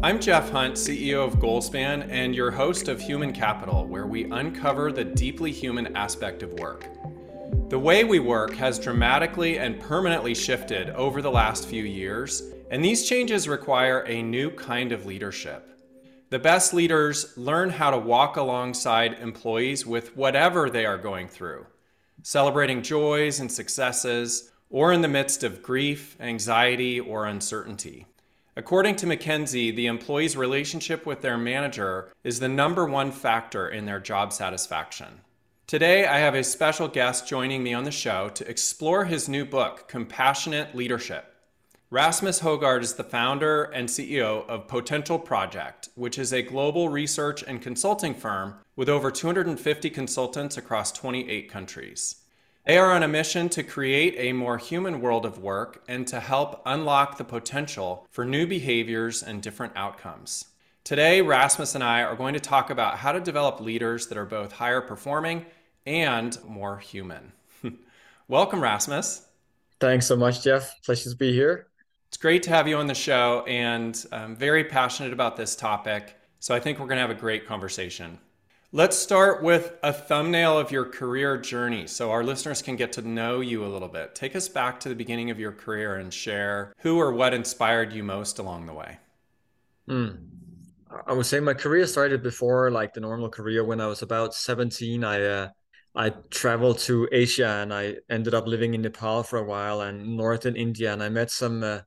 I'm Jeff Hunt, CEO of Goalspan, and your host of Human Capital, where we uncover the deeply human aspect of work. The way we work has dramatically and permanently shifted over the last few years, and these changes require a new kind of leadership. The best leaders learn how to walk alongside employees with whatever they are going through, celebrating joys and successes, or in the midst of grief, anxiety, or uncertainty. According to McKinsey, the employee's relationship with their manager is the number one factor in their job satisfaction. Today, I have a special guest joining me on the show to explore his new book, Compassionate Leadership. Rasmus Hougaard is the founder and CEO of Potential Project, which is a global research and consulting firm with over 250 consultants across 28 countries. They are on a mission to create a more human world of work and to help unlock the potential for new behaviors and different outcomes. Today, Rasmus and I are going to talk about how to develop leaders that are both higher performing and more human. Welcome, Rasmus. Thanks so much, Jeff. Pleasure to be here. It's great to have you on the show, and I'm very passionate about this topic. So I think we're going to have a great conversation. Let's start with a thumbnail of your career journey so our listeners can get to know you a little bit. Take us back to the beginning of your career and share who or what inspired you most along the way. Mm. I would say my career started before like the normal career when I was about 17. I uh, I traveled to Asia and I ended up living in Nepal for a while and northern India, and I met some uh,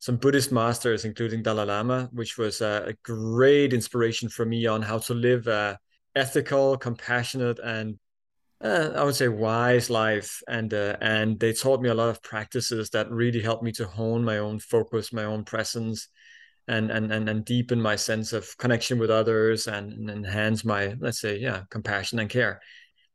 some Buddhist masters, including Dalai Lama, which was uh, a great inspiration for me on how to live a ethical, compassionate, and uh, I would say wise life. And uh, and they taught me a lot of practices that really helped me to hone my own focus, my own presence, and and and, and deepen my sense of connection with others and, and enhance my let's say yeah compassion and care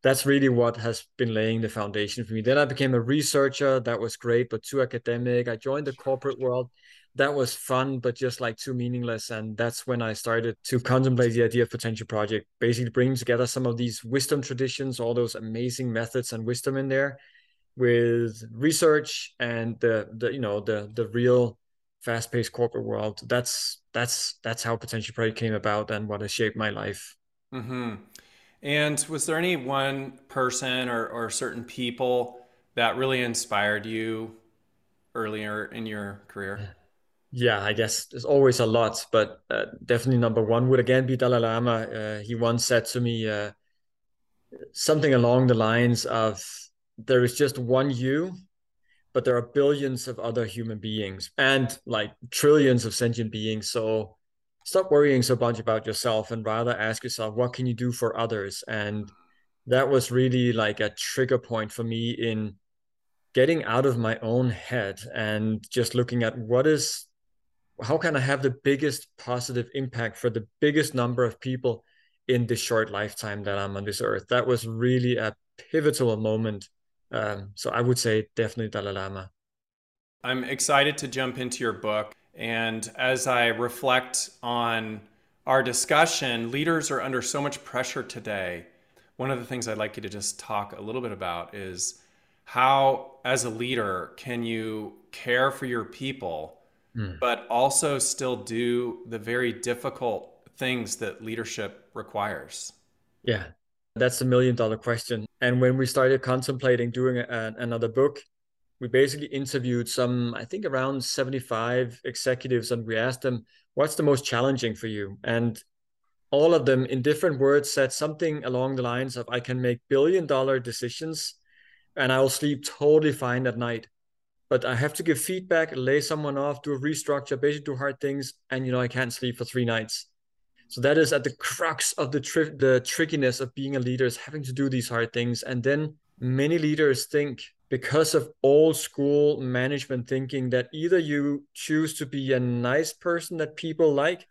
that's really what has been laying the foundation for me. Then I became a researcher. That was great, but too academic. I joined the corporate world. That was fun, but just like too meaningless. And that's when I started to contemplate the idea of potential project, basically bringing together some of these wisdom traditions, all those amazing methods and wisdom in there with research and the, the you know, the the real fast-paced corporate world. That's that's that's how potential project came about and what has shaped my life. Mm-hmm. And was there any one person or, or certain people that really inspired you earlier in your career? Yeah, I guess there's always a lot, but uh, definitely number one would again be Dalai Lama. Uh, he once said to me uh, something along the lines of, "There is just one you, but there are billions of other human beings and like trillions of sentient beings. So stop worrying so much about yourself and rather ask yourself what can you do for others and that was really like a trigger point for me in getting out of my own head and just looking at what is how can i have the biggest positive impact for the biggest number of people in this short lifetime that i'm on this earth? That was really a pivotal moment. Um, so i would say definitely dalai lama. I'm excited to jump into your book. And as I reflect on our discussion, leaders are under so much pressure today. One of the things I'd like you to just talk a little bit about is how, as a leader, can you care for your people, mm. but also still do the very difficult things that leadership requires? Yeah, that's a million dollar question. And when we started contemplating doing a, another book, we basically interviewed some, I think around 75 executives, and we asked them, what's the most challenging for you? And all of them, in different words, said something along the lines of, I can make billion dollar decisions and I'll sleep totally fine at night. But I have to give feedback, lay someone off, do a restructure, basically do hard things, and you know I can't sleep for three nights. So that is at the crux of the tri- the trickiness of being a leader is having to do these hard things. And then many leaders think because of old school management thinking that either you choose to be a nice person that people like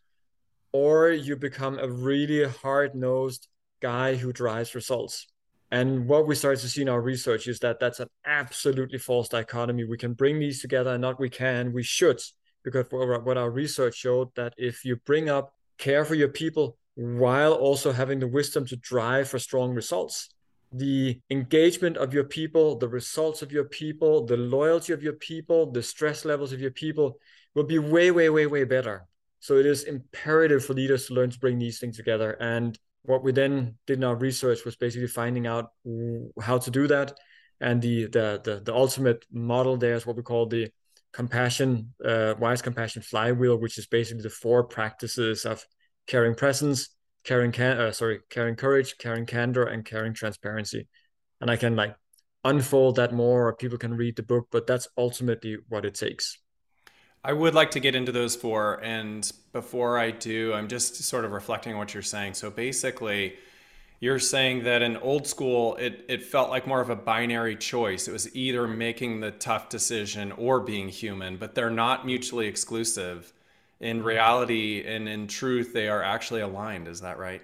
or you become a really hard-nosed guy who drives results and what we started to see in our research is that that's an absolutely false dichotomy. We can bring these together and not we can we should. Because what our research showed that if you bring up care for your people while also having the wisdom to drive for strong results the engagement of your people, the results of your people, the loyalty of your people, the stress levels of your people will be way, way, way, way better. So it is imperative for leaders to learn to bring these things together. And what we then did in our research was basically finding out how to do that. And the the the, the ultimate model there is what we call the compassion, uh, wise compassion flywheel, which is basically the four practices of caring presence, caring can uh, sorry, caring courage, caring candor, and caring transparency. And I can like unfold that more, or people can read the book, but that's ultimately what it takes. I would like to get into those four. And before I do, I'm just sort of reflecting on what you're saying. So basically, you're saying that in old school, it, it felt like more of a binary choice. It was either making the tough decision or being human, but they're not mutually exclusive. In reality and in truth, they are actually aligned. Is that right?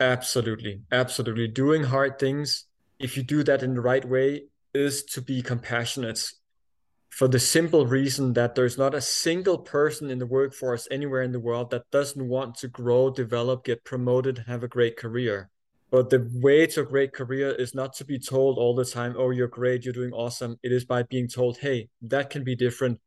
Absolutely. Absolutely. Doing hard things, if you do that in the right way, is to be compassionate for the simple reason that there's not a single person in the workforce anywhere in the world that doesn't want to grow, develop, get promoted, have a great career. But the way to a great career is not to be told all the time, oh, you're great, you're doing awesome. It is by being told, hey, that can be different.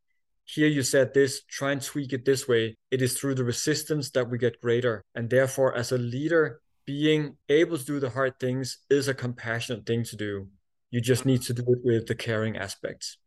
Here you said this, try and tweak it this way. It is through the resistance that we get greater. And therefore, as a leader, being able to do the hard things is a compassionate thing to do. You just need to do it with the caring aspects.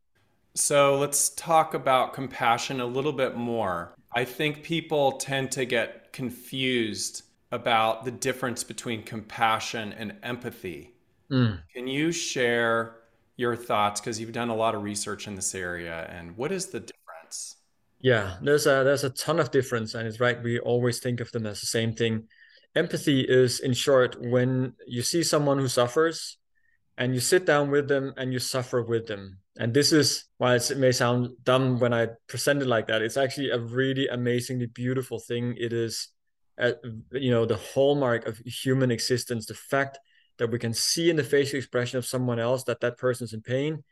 So let's talk about compassion a little bit more. I think people tend to get confused about the difference between compassion and empathy. Mm. Can you share your thoughts because you've done a lot of research in this area and what is the difference? Yeah, there's a there's a ton of difference and it's right we always think of them as the same thing. Empathy is in short when you see someone who suffers and you sit down with them and you suffer with them. And this is why it may sound dumb when I present it like that. It's actually a really amazingly beautiful thing. It is, uh, you know, the hallmark of human existence. The fact that we can see in the facial expression of someone else that that person's in pain,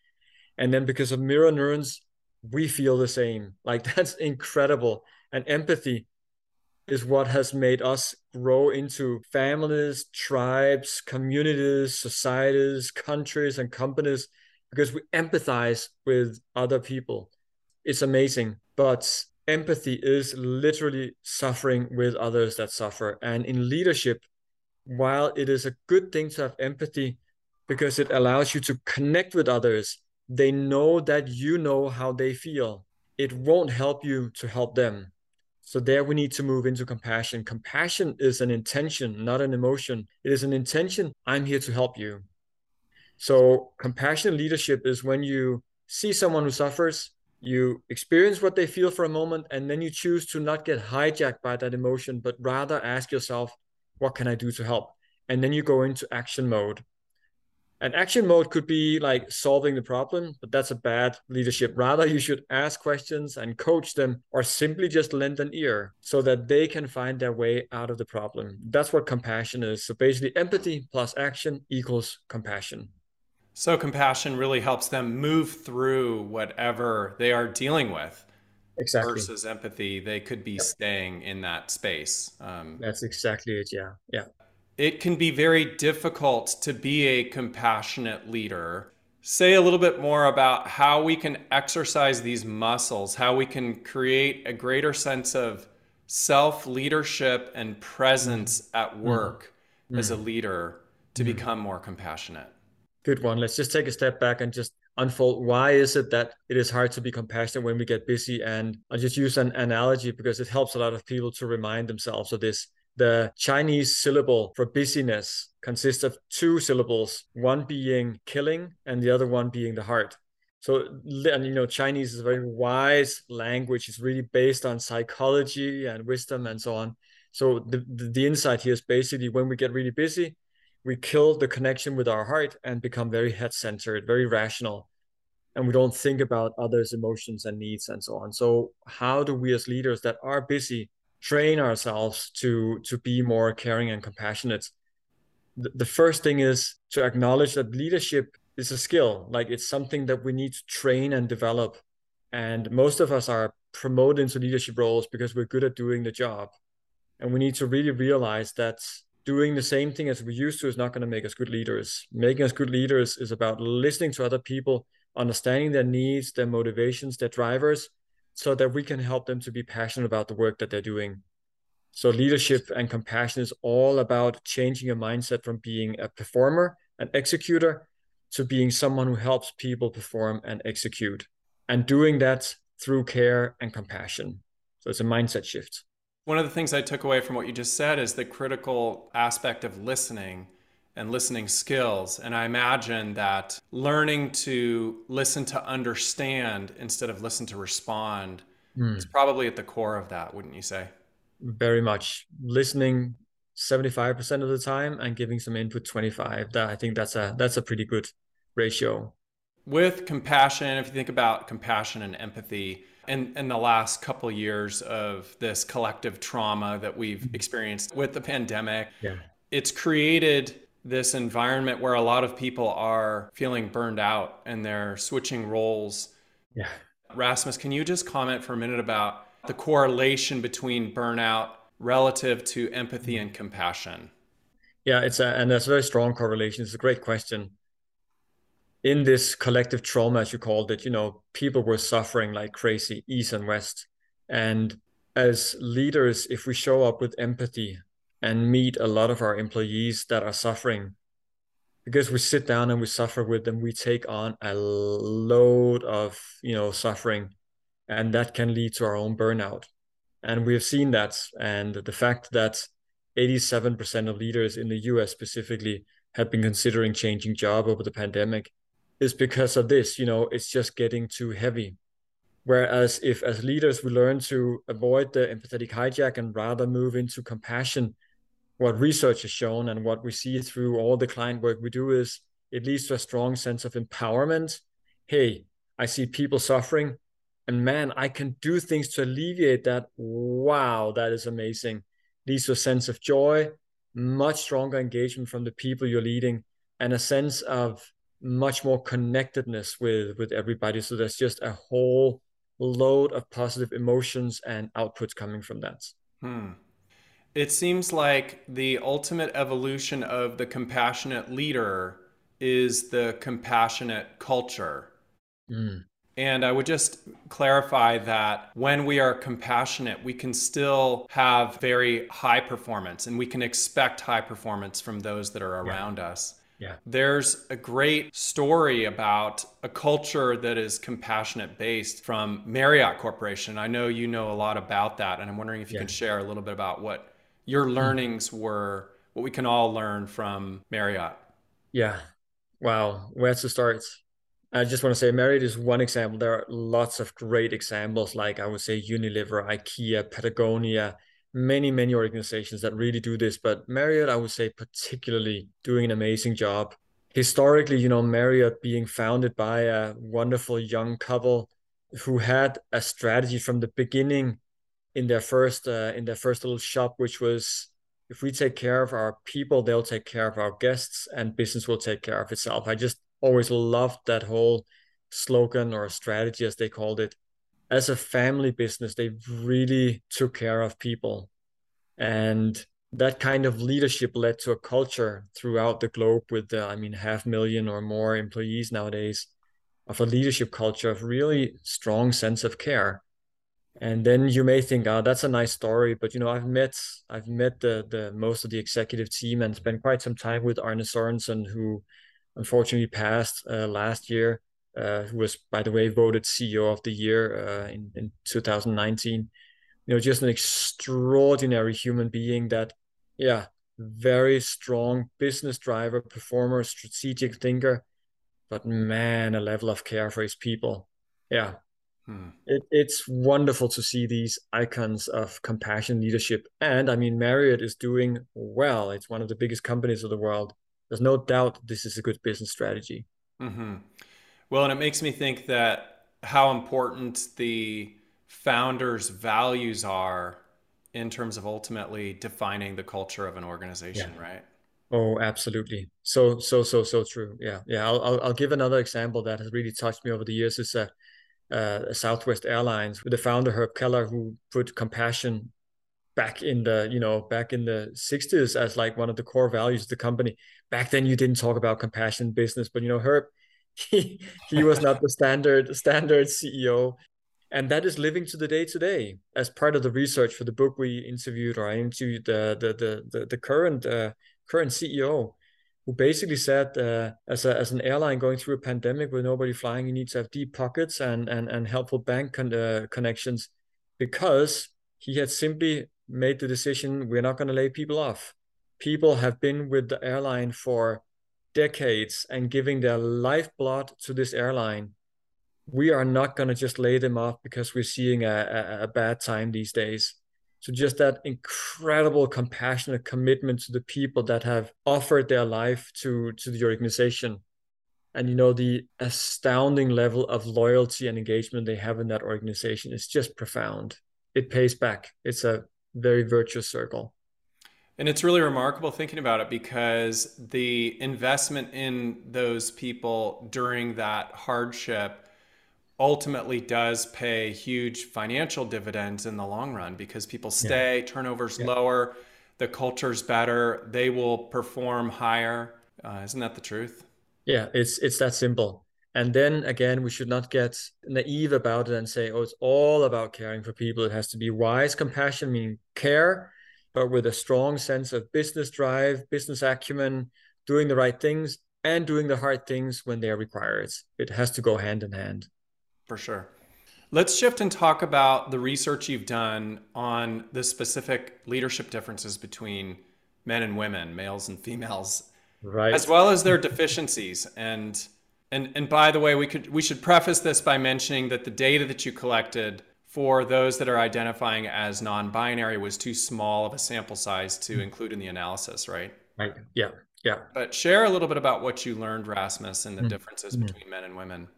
and then because of mirror neurons, we feel the same. Like that's incredible. And empathy is what has made us grow into families, tribes, communities, societies, countries, and companies because we empathize with other people. It's amazing. But empathy is literally suffering with others that suffer. And in leadership, while it is a good thing to have empathy because it allows you to connect with others, they know that you know how they feel. It won't help you to help them so there we need to move into compassion. Compassion is an intention, not an emotion. It is an intention. I'm here to help you. So compassionate leadership is when you see someone who suffers, you experience what they feel for a moment, and then you choose to not get hijacked by that emotion, but rather ask yourself, what can I do to help? And then you go into action mode. An action mode could be like solving the problem, but that's a bad leadership. Rather, you should ask questions and coach them, or simply just lend an ear so that they can find their way out of the problem. That's what compassion is. So basically, empathy plus action equals compassion. So, compassion really helps them move through whatever they are dealing with. Exactly. Versus empathy, they could be yep. staying in that space. Um, That's exactly it. Yeah. Yeah it can be very difficult to be a compassionate leader. Say a little bit more about how we can exercise these muscles, how we can create a greater sense of self leadership and presence mm-hmm. at work mm-hmm. as a leader to mm-hmm. become more compassionate. Good one. Let's just take a step back and just unfold why is it that it is hard to be compassionate when we get busy and i'll just use an analogy because it helps a lot of people to remind themselves of this the Chinese syllable for busyness consists of two syllables, one being killing and the other one being the heart. So, and you know, Chinese is a very wise language. It's really based on psychology and wisdom and so on. So, the, the, the insight here is basically when we get really busy, we kill the connection with our heart and become very head centered, very rational. And we don't think about others' emotions and needs and so on. So, how do we as leaders that are busy train ourselves to to be more caring and compassionate. The, the first thing is to acknowledge that leadership is a skill. Like it's something that we need to train and develop. And most of us are promoted into leadership roles because we're good at doing the job. And we need to really realize that doing the same thing as we used to is not going to make us good leaders. Making us good leaders is about listening to other people understanding their needs their motivations their drivers so that we can help them to be passionate about the work that they're doing. So leadership and compassion is all about changing a mindset from being a performer, an executor, to being someone who helps people perform and execute, and doing that through care and compassion. So it's a mindset shift. One of the things I took away from what you just said is the critical aspect of listening and listening skills. And I imagine that learning to listen to understand instead of listen to respond mm. is probably at the core of that, wouldn't you say? Very much. Listening 75% of the time and giving some input 25. That I think that's a that's a pretty good ratio. With compassion, if you think about compassion and empathy, in, in the last couple of years of this collective trauma that we've mm-hmm. experienced with the pandemic, yeah. it's created this environment where a lot of people are feeling burned out and they're switching roles. Yeah. Rasmus, can you just comment for a minute about the correlation between burnout relative to empathy mm-hmm. and compassion? Yeah, it's a and there's a very strong correlation. It's a great question. In this collective trauma, as you called it, you know, people were suffering like crazy, east and west. And as leaders, if we show up with empathy and meet a lot of our employees that are suffering, because we sit down and we suffer with them, we take on a load of, you know, suffering, and that can lead to our own burnout and we have seen that. And the fact that 87% of leaders in the US specifically have been considering changing job over the pandemic is because of this. You know, it's just getting too heavy. Whereas if as leaders we learn to avoid the empathetic hijack and rather move into compassion, what research has shown and what we see through all the client work we do is it leads to a strong sense of empowerment. Hey, I see people suffering and man, I can do things to alleviate that. Wow, that is amazing. Leads to a sense of joy, much stronger engagement from the people you're leading, and a sense of much more connectedness with with everybody. So there's just a whole load of positive emotions and outputs coming from that. Hmm. It seems like the ultimate evolution of the compassionate leader is the compassionate culture. Mm. And I would just clarify that when we are compassionate, we can still have very high performance and we can expect high performance from those that are around yeah. us. Yeah. There's a great story about a culture that is compassionate based from Marriott Corporation. I know you know a lot about that, and I'm wondering if you yeah. can share a little bit about what your mm-hmm. learnings were, what we can all learn from Marriott. Yeah. Wow. Where to start? I just want to say Marriott is one example. There are lots of great examples, like I would say Unilever, IKEA, Patagonia, many, many organizations that really do this. But Marriott, I would say, particularly doing an amazing job. Historically, you know, Marriott being founded by a wonderful young couple who had a strategy from the beginning in their first uh, in their first little shop, which was if we take care of our people, they'll take care of our guests, and business will take care of itself. I just always loved that whole slogan or strategy, as they called it. As a family business, they really took care of people. And that kind of leadership led to a culture throughout the globe with, uh, I mean, half million or more employees nowadays of a leadership culture of really strong sense of care. And then you may think, oh, that's a nice story, but you know, I've met I've met the the most of the executive team and spent quite some time with Arne Sorenson, who unfortunately passed uh, last year, uh, who was, by the way, voted CEO of the year uh, in, in 2019. You know, just an extraordinary human being that, yeah, very strong business driver, performer, strategic thinker, but man, a level of care for his people. Yeah. Hmm. It, it's wonderful to see these icons of compassion leadership. And I mean, Marriott is doing well. It's one of the biggest companies of the world there's no doubt this is a good business strategy. Mm-hmm. Well, and it makes me think that how important the founder's values are in terms of ultimately defining the culture of an organization, yeah. right? Oh, absolutely. So, so, so, so true. Yeah, yeah. I'll, I'll, I'll give another example that has really touched me over the years. Is that uh, Southwest Airlines with the founder Herb Kelleher, who put compassion back in the you know back in the 60s as like one of the core values of the company back then you didn't talk about compassion business but you know herb he, he was not the standard standard ceo and that is living to the day today. As part of the research for the book, we interviewed or I interviewed the the the the, the current uh, current CEO, who basically said, uh, as a, as an airline going through a pandemic with nobody flying, you need to have deep pockets and and and helpful bank con- uh, connections, because he had simply made the decision we're not going to lay people off. People have been with the airline for decades and giving their lifeblood to this airline we are not going to just lay them off because we're seeing a, a, a, bad time these days. So just that incredible compassionate commitment to the people that have offered their life to to the organization, and you know the astounding level of loyalty and engagement they have in that organization is just profound. It pays back. It's a very virtuous circle. And it's really remarkable thinking about it because the investment in those people during that hardship ultimately does pay huge financial dividends in the long run because people stay, yeah. turnover's yeah. lower, the culture's better, they will perform higher. Uh, isn't that the truth? Yeah, it's it's that simple. And then again, we should not get naive about it and say, oh, it's all about caring for people. It has to be wise compassion, meaning care, but with a strong sense of business drive, business acumen, doing the right things, and doing the hard things when they are required. It has to go hand in hand. For sure. Let's shift and talk about the research you've done on the specific leadership differences between men and women, males and females, right? As well as their deficiencies. And and and by the way, we could we should preface this by mentioning that the data that you collected for those that are identifying as non-binary was too small of a sample size to mm-hmm. include in the analysis, right? Right. Yeah. Yeah. But share a little bit about what you learned, Rasmus, and the mm-hmm. differences mm-hmm. between men and women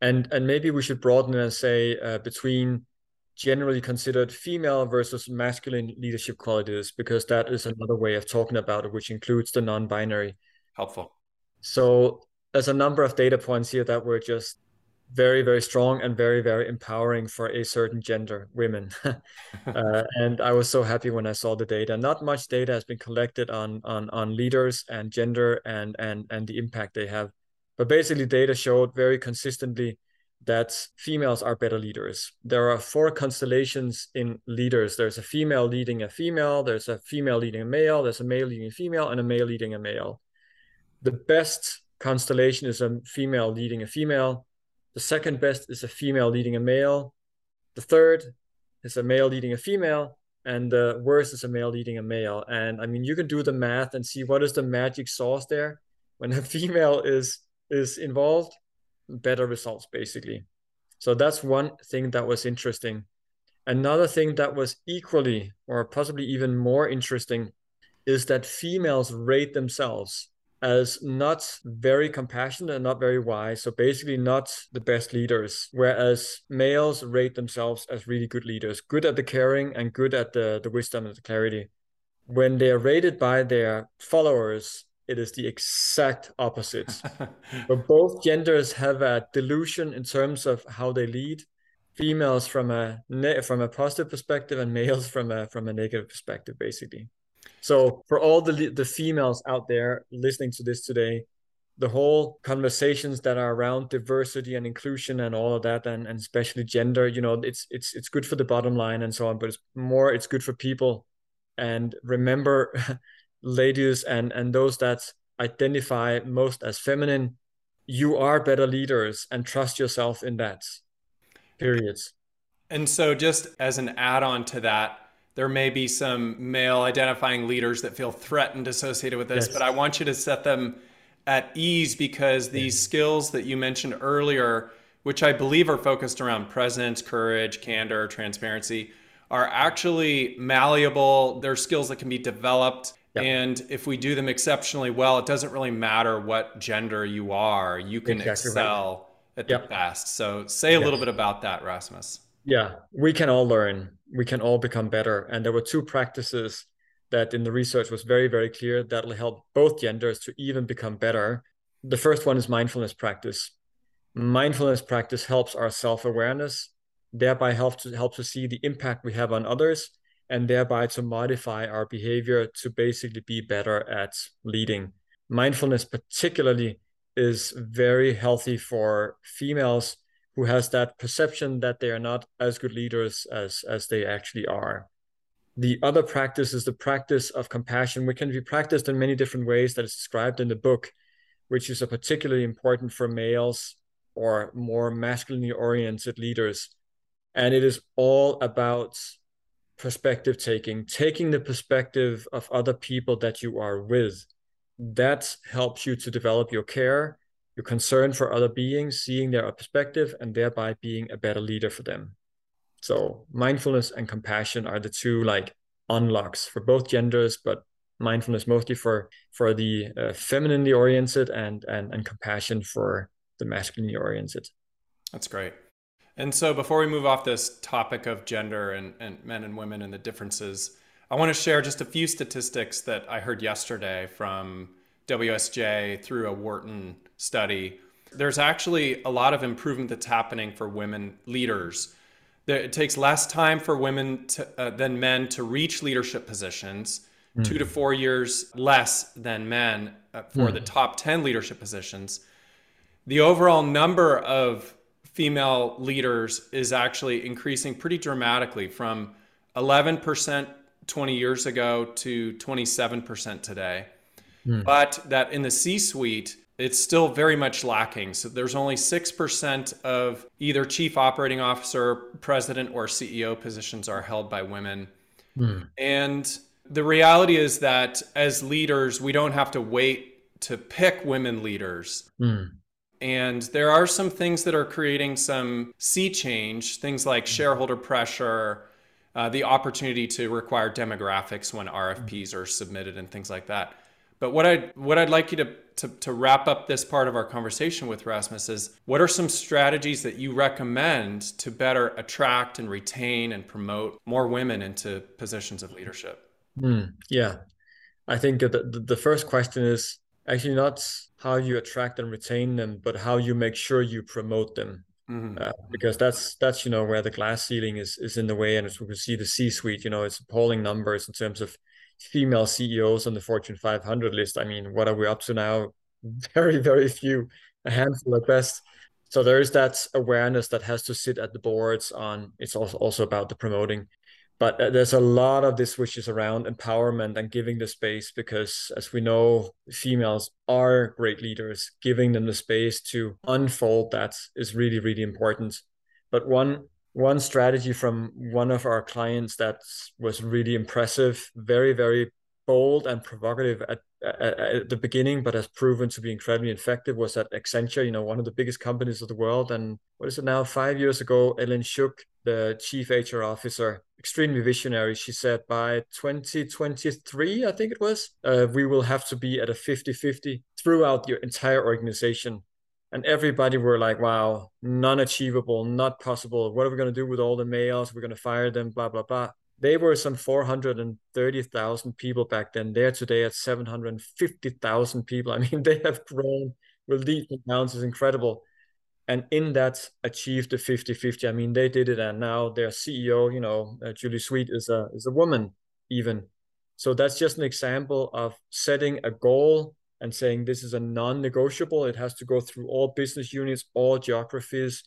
and and maybe we should broaden and say uh, between generally considered female versus masculine leadership qualities because that is another way of talking about it which includes the non-binary. Helpful. So there's a number of data points here that were just very very strong and very very empowering for a certain gender women. Uh, and i was so happy when i saw the data. Not much data has been collected on on on leaders and gender and and and the impact they have but basically, data showed very consistently that females are better leaders. There are four constellations in leaders. There's a female leading a female, there's a female leading a male, there's a male leading a female, and a male leading a male. The best constellation is a female leading a female. The second best is a female leading a male. The third is a male leading a female. And the worst is a male leading a male. And I mean, you can do the math and see what is the magic sauce there. When a female is is involved, better results basically. So that's one thing that was interesting. Another thing that was equally or possibly even more interesting is that females rate themselves as not very compassionate and not very wise. So basically, not the best leaders. Whereas males rate themselves as really good leaders, good at the caring and good at the, the wisdom and the clarity. When they are rated by their followers it is the exact opposite. but both genders have a delusion in terms of how they lead. Females from a ne- from a positive perspective, and males from a from a negative perspective, basically. So for all the the females out there listening to this today, the whole conversations that are around diversity and inclusion and all of that, and, and especially gender, you know, it's it's it's good for the bottom line and so on, but it's more it's good for people. And remember ladies and and those that identify most as feminine you are better leaders and trust yourself in that periods and so just as an add-on to that there may be some male identifying leaders that feel threatened associated with this yes. but i want you to set them at ease because these yes. skills that you mentioned earlier which i believe are focused around presence courage candor transparency are actually malleable they're skills that can be developed Yep. And if we do them exceptionally well, it doesn't really matter what gender you are. You can exactly excel right. at yep. the best. So say a yep. little bit about that, Rasmus. Yeah, we can all learn. We can all become better. And there were two practices that in the research was very, very clear that will help both genders to even become better. The first one is mindfulness practice. Mindfulness practice helps our self-awareness, thereby helps to help to see the impact we have on others and thereby to modify our behavior to basically be better at leading. Mindfulness, particularly, is very healthy for females who has that perception that they are not as good leaders as as they actually are. The other practice is the practice of compassion, which can be practiced in many different ways that is described in the book, which is particularly important for males or more masculinely oriented leaders. And it is all about perspective taking, taking the perspective of other people that you are with. That helps you to develop your care, your concern for other beings, seeing their perspective, and thereby being a better leader for them. So mindfulness and compassion are the two like unlocks for both genders, but mindfulness mostly for for the uh, femininely oriented and and and compassion for the masculinely oriented. That's great. And so before we move off this topic of gender and, and men and women and the differences, I want to share just a few statistics that I heard yesterday from WSJ through a Wharton study. There's actually a lot of improvement that's happening for women leaders. It takes less time for women to, uh, than men to reach leadership positions, mm. two to four years less than men uh, for mm. the top 10 leadership positions. The overall number of female leaders is actually increasing pretty dramatically from 11% 20 years ago to 27% today. Mm. But that in the C suite, it's still very much lacking. So there's only 6% of either chief operating officer, president, or CEO positions are held by women. Mm. And the reality is that as leaders, we don't have to wait to pick women leaders. Mm. And there are some things that are creating some sea change, things like shareholder pressure, uh, the opportunity to require demographics when RFPs are submitted and things like that. But what I what I'd like you to, to to wrap up this part of our conversation with Rasmus is what are some strategies that you recommend to better attract and retain and promote more women into positions of leadership? Mm, yeah, I think the, the first question is actually not how you attract and retain them, but how you make sure you promote them. Mm-hmm. Uh, because that's that's you know where the glass ceiling is is in the way, and as we can see the C-suite, you know, it's appalling numbers in terms of female CEOs on the Fortune 500 list. I mean, what are we up to now? Very very few, a handful at best. So there is that awareness that has to sit at the boards on. It's also also about the promoting but uh, there's a lot of this which is around empowerment and giving the space because as we know females are great leaders giving them the space to unfold that is really really important but one one strategy from one of our clients that was really impressive very very bold and provocative at, at, at, the beginning, but has proven to be incredibly effective was at Accenture, you know, one of the biggest companies of the world. And what is it now? Five years ago, Ellyn Shook, the chief HR officer, extremely visionary. She said by 2023, I think it was, uh, we will have to be at a 50 50 throughout your entire organization. And everybody were like, wow, non achievable, not possible. What are we going to do with all the males? We're going to fire them, blah, blah, blah. They were some 430,000 people back then. They're today at 750,000 people. I mean, they have grown with leaps and bounds. It's incredible and in that achieved the 50-50 i mean they did it and now their ceo you know uh, julie sweet is a is a woman even. So that's just an example of setting a goal and saying this is a non-negotiable. It has to go through all business units all geographies.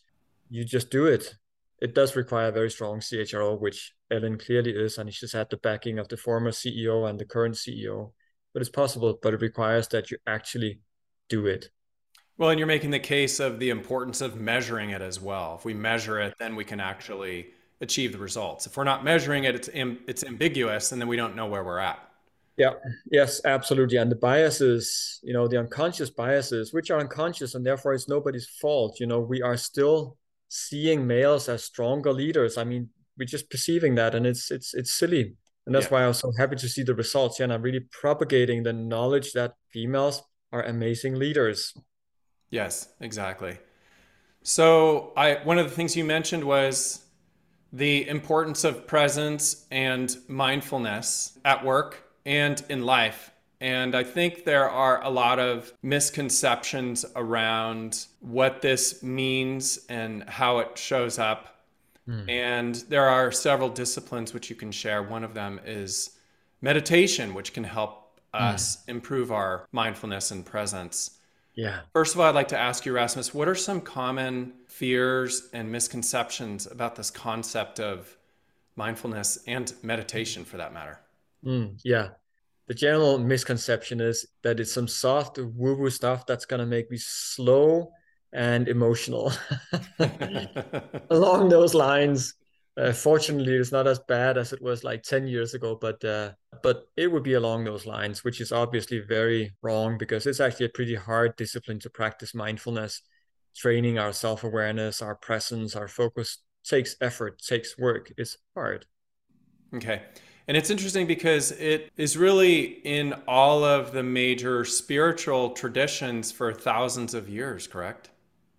You just do it. It does require a very strong chro which ellyn clearly is and she's had the backing of the former ceo and the current ceo but it's possible but it requires that you actually do it well, and you're making the case of the importance of measuring it as well. If we measure it, then we can actually achieve the results. If we're not measuring it, it's it's ambiguous, and then we don't know where we're at. Yeah. Yes, absolutely. And the biases, you know, the unconscious biases, which are unconscious, and therefore it's nobody's fault. You know, we are still seeing males as stronger leaders. I mean, we're just perceiving that, and it's it's it's silly. And that's yeah. why I was so happy to see the results. Yeah, and I'm really propagating the knowledge that females are amazing leaders. Yes, exactly. So I one of the things you mentioned was the importance of presence and mindfulness at work and in life. And I think there are a lot of misconceptions around what this means and how it shows up. Mm. And there are several disciplines which you can share. One of them is meditation, which can help hmm. us mm. improve our mindfulness and presence. Yeah. First of all, I'd like to ask you, Rasmus, what are some common fears and misconceptions about this concept of mindfulness and meditation for that matter? Mm, yeah. The general misconception is that it's some soft woo woo stuff that's going to make me slow and emotional. Along those lines, uh, fortunately, it's not as bad as it was like 10 years ago, but uh, but it would be along those lines, which is obviously very wrong because it's actually a pretty hard discipline to practice mindfulness. Training our self awareness, our presence, our focus takes effort, takes work. It's hard. Okay. And it's interesting because it is really in all of the major spiritual traditions for thousands of years, correct?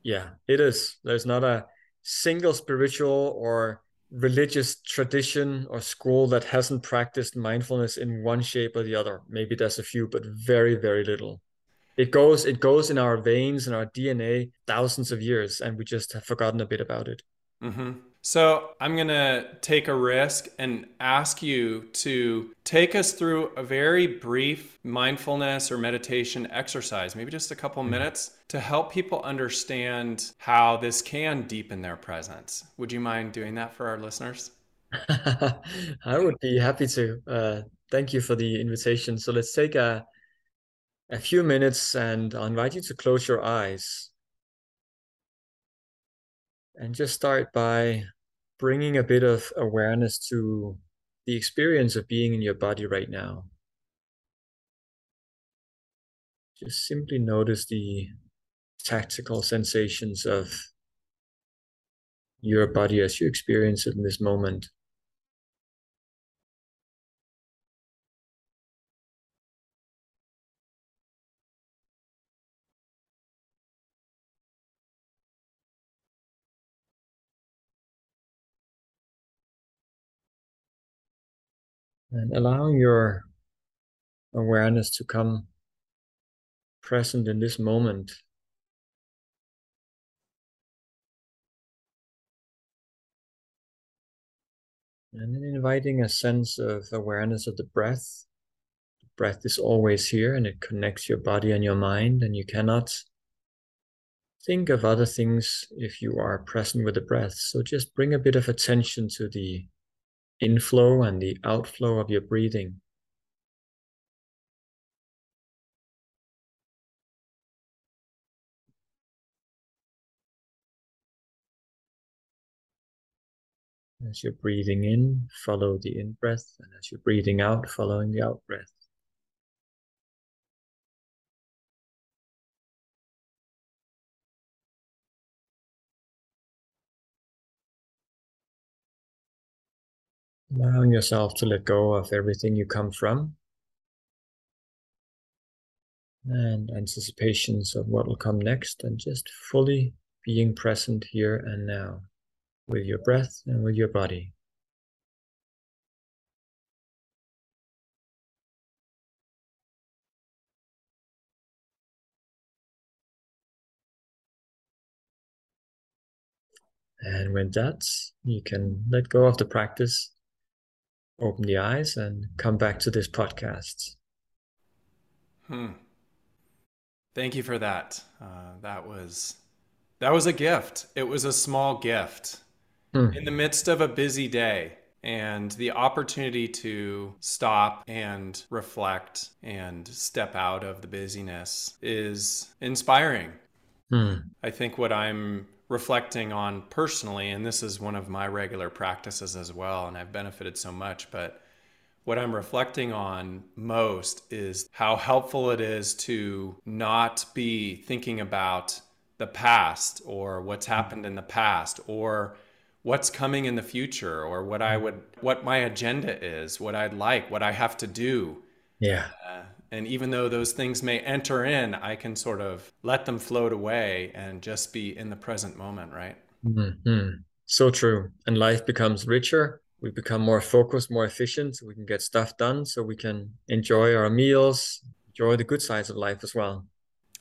Yeah, it is. There's not a single spiritual or religious tradition or school that hasn't practiced mindfulness in one shape or the other. Maybe there's a few, but very, very little. It goes it goes in our veins and our DNA thousands of years, and we just have forgotten a bit about it. Mm-hmm. So I'm going to take a risk and ask you to take us through a very brief mindfulness or meditation exercise, maybe just a couple mm-hmm. minutes, to help people understand how this can deepen their presence. Would you mind doing that for our listeners? I would be happy to. Uh, thank you for the invitation. So let's take a, a few minutes and I'll invite you to close your eyes. And just start by bringing a bit of awareness to the experience of being in your body right now. Just simply notice the tactical sensations of your body as you experience it in this moment. and allowing your awareness to come present in this moment. And then inviting a sense of awareness of the breath. The breath is always here and it connects your body and your mind, and you cannot think of other things if you are present with the breath. So just bring a bit of attention to the inflow and the outflow of your breathing. As you're breathing in, follow the in breath, and as you're breathing out, following the out breath. Allowing yourself to let go of everything you come from and anticipations of what will come next, and just fully being present here and now with your breath and with your body. And with that, you can let go of the practice open the eyes and come back to this podcast. Hmm. Thank you for that. Uh, that was that was a gift. It was a small gift hmm. in the midst of a busy day, and the opportunity to stop and reflect and step out of the busyness is inspiring. Hmm. I think what I'm reflecting on personally, and this is one of my regular practices as well, and I've benefited so much, but what I'm reflecting on most is how helpful it is to not be thinking about the past or what's happened in the past or what's coming in the future or what I would what my agenda is, what I'd like, what I have to do. Yeah. Uh, and even though those things may enter in, I can sort of let them float away and just be in the present moment, right? Mm-hmm. So true. And life becomes richer. We become more focused, more efficient. So we can get stuff done. So we can enjoy our meals, enjoy the good sides of life as well.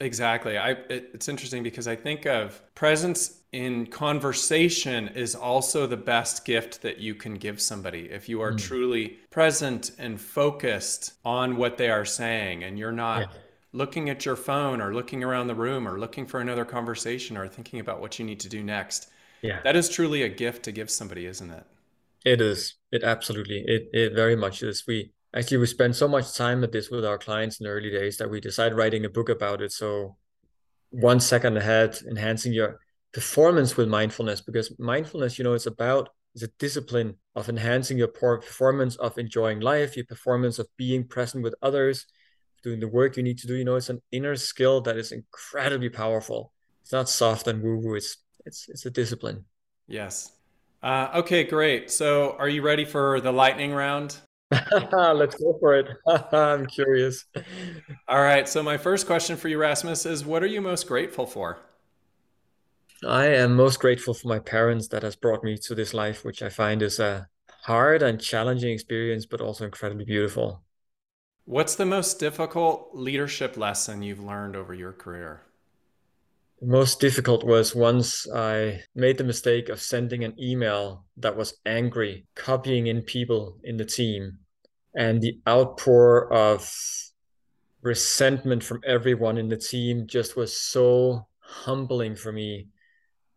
Exactly. I it, it's interesting because I think of presence in conversation is also the best gift that you can give somebody if you are mm. truly present and focused on what they are saying and you're not yeah. looking at your phone or looking around the room or looking for another conversation or thinking about what you need to do next. Yeah. That is truly a gift to give somebody, isn't it? It is. It absolutely. It it very much is. We actually we spend so much time at this with our clients in the early days that we decided writing a book about it. So one second ahead, enhancing your performance with mindfulness, because mindfulness, you know, it's about a discipline of enhancing your performance of enjoying life, your performance of being present with others, doing the work you need to do. You know, it's an inner skill that is incredibly powerful. It's not soft and woo woo. It's it's it's a discipline. Yes. Uh, okay, great. So, are you ready for the lightning round? Let's go for it. I'm curious. All right. So, my first question for you, Rasmus, is what are you most grateful for? I am most grateful for my parents that has brought me to this life, which I find is a hard and challenging experience, but also incredibly beautiful. What's the most difficult leadership lesson you've learned over your career? The most difficult was once I made the mistake of sending an email that was angry, copying in people in the team, and the outpour of resentment from everyone in the team just was so humbling for me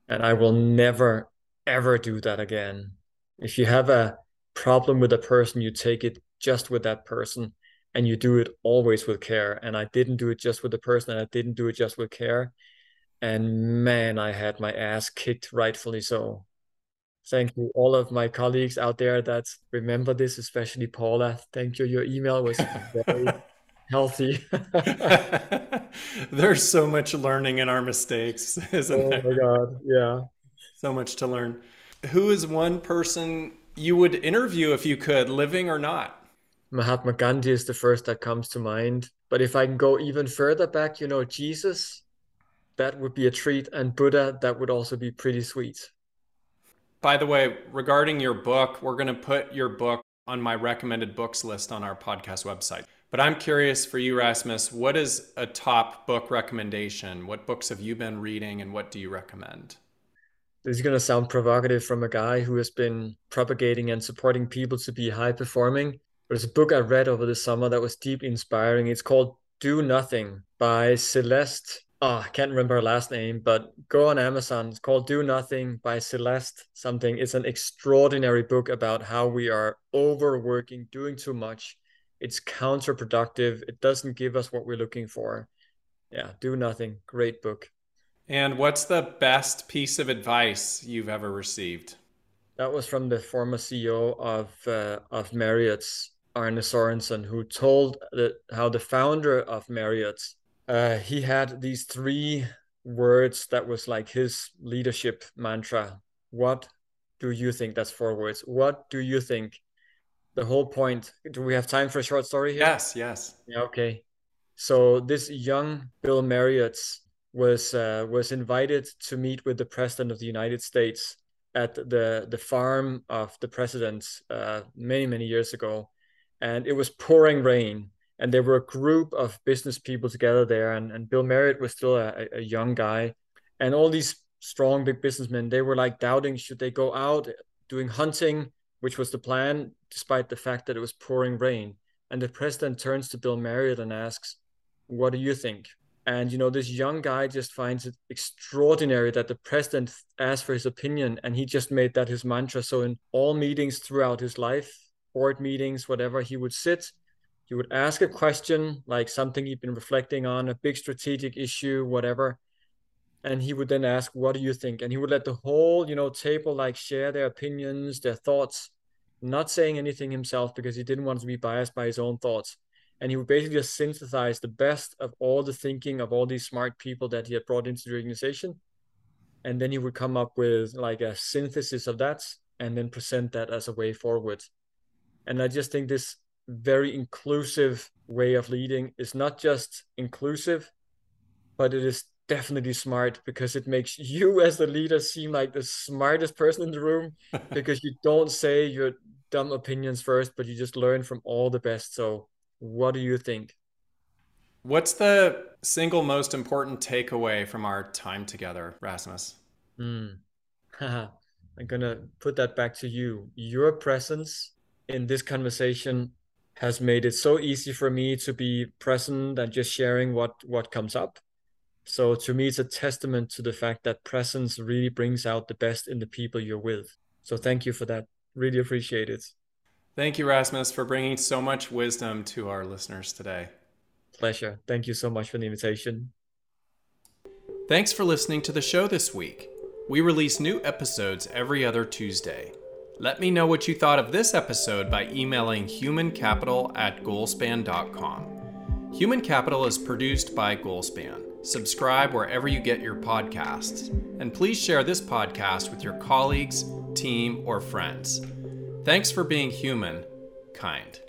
and I will never, ever do that again. If you have a problem with a person, you take it just with that person and you do it always with care. And I didn't do it just with the person and I didn't do it just with care. And man, I had my ass kicked, rightfully so. Thank you, all of my colleagues out there that remember this, especially Paula. Thank you. Your email was very healthy. There's so much learning in our mistakes, isn't oh there? Oh my God. Yeah. So much to learn. Who is one person you would interview if you could, living or not? Mahatma Gandhi is the first that comes to mind. But if I can go even further back, you know, Jesus, that would be a treat. And Buddha, that would also be pretty sweet. By the way, regarding your book, we're going to put your book on my recommended books list on our podcast website. But I'm curious for you, Rasmus, what is a top book recommendation? What books have you been reading and what do you recommend? This is going to sound provocative from a guy who has been propagating and supporting people to be high performing. There's a book I read over the summer that was deeply inspiring. It's called Do Nothing by Celeste. Oh, I can't remember her last name, but go on Amazon. It's called Do Nothing by Celeste something. It's an extraordinary book about how we are overworking, doing too much, it's counterproductive. It doesn't give us what we're looking for. Yeah, do nothing. Great book. And what's the best piece of advice you've ever received? That was from the former CEO of uh, of Marriott's, Arne Sorenson, who told that how the founder of Marriott, uh, he had these three words that was like his leadership mantra. What do you think? That's four words. What do you think? the whole point. Do we have time for a short story here? Yes, yes. Yeah, okay. So this young Bill Marriott was uh, was invited to meet with the president of the United States at the the farm of the president uh, many many years ago, and it was pouring rain, and there were a group of business people together there, and, and Bill Marriott was still a, a young guy, and all these strong big businessmen they were like doubting should they go out doing hunting which was the plan, despite the fact that it was pouring rain. And the president turns to Bill Marriott and asks, What do you think? And you know, this young guy just finds it extraordinary that the president asked for his opinion, and he just made that his mantra. So in all meetings throughout his life, board meetings, whatever, he would sit, he would ask a question, like something he'd been reflecting on, a big strategic issue, whatever, and he would then ask what do you think? And he would let the whole you know table like share their opinions their thoughts not saying anything himself because he didn't want to be biased by his own thoughts. And he would basically just synthesize the best of all the thinking of all these smart people that he had brought into the organization. And then he would come up with like a synthesis of that and then present that as a way forward. And i just think this very inclusive way of leading. Is not just inclusive but it is definitely smart because it makes you as the leader seem like the smartest person in the room because you don't say your dumb opinions first but you just learn from all the best. So what do you think? What's the single most important takeaway from our time together rasmus? Mm. i'm gonna put that back to you. Your presence in this conversation has made it so easy for me to be present and just sharing what what comes up. So to me, it's a testament to the fact that presence really brings out the best in the people you're with. So thank you for that. Really appreciate it. Thank you, Rasmus, for bringing so much wisdom to our listeners today. Pleasure. Thank you so much for the invitation. Thanks for listening to the show this week. We release new episodes every other Tuesday. Let me know what you thought of this episode by emailing humancapital at goalspan.com. Human Capital is produced by Goalspan. Subscribe wherever you get your podcasts. And please share this podcast with your colleagues, team, or friends. Thanks for being human, kind.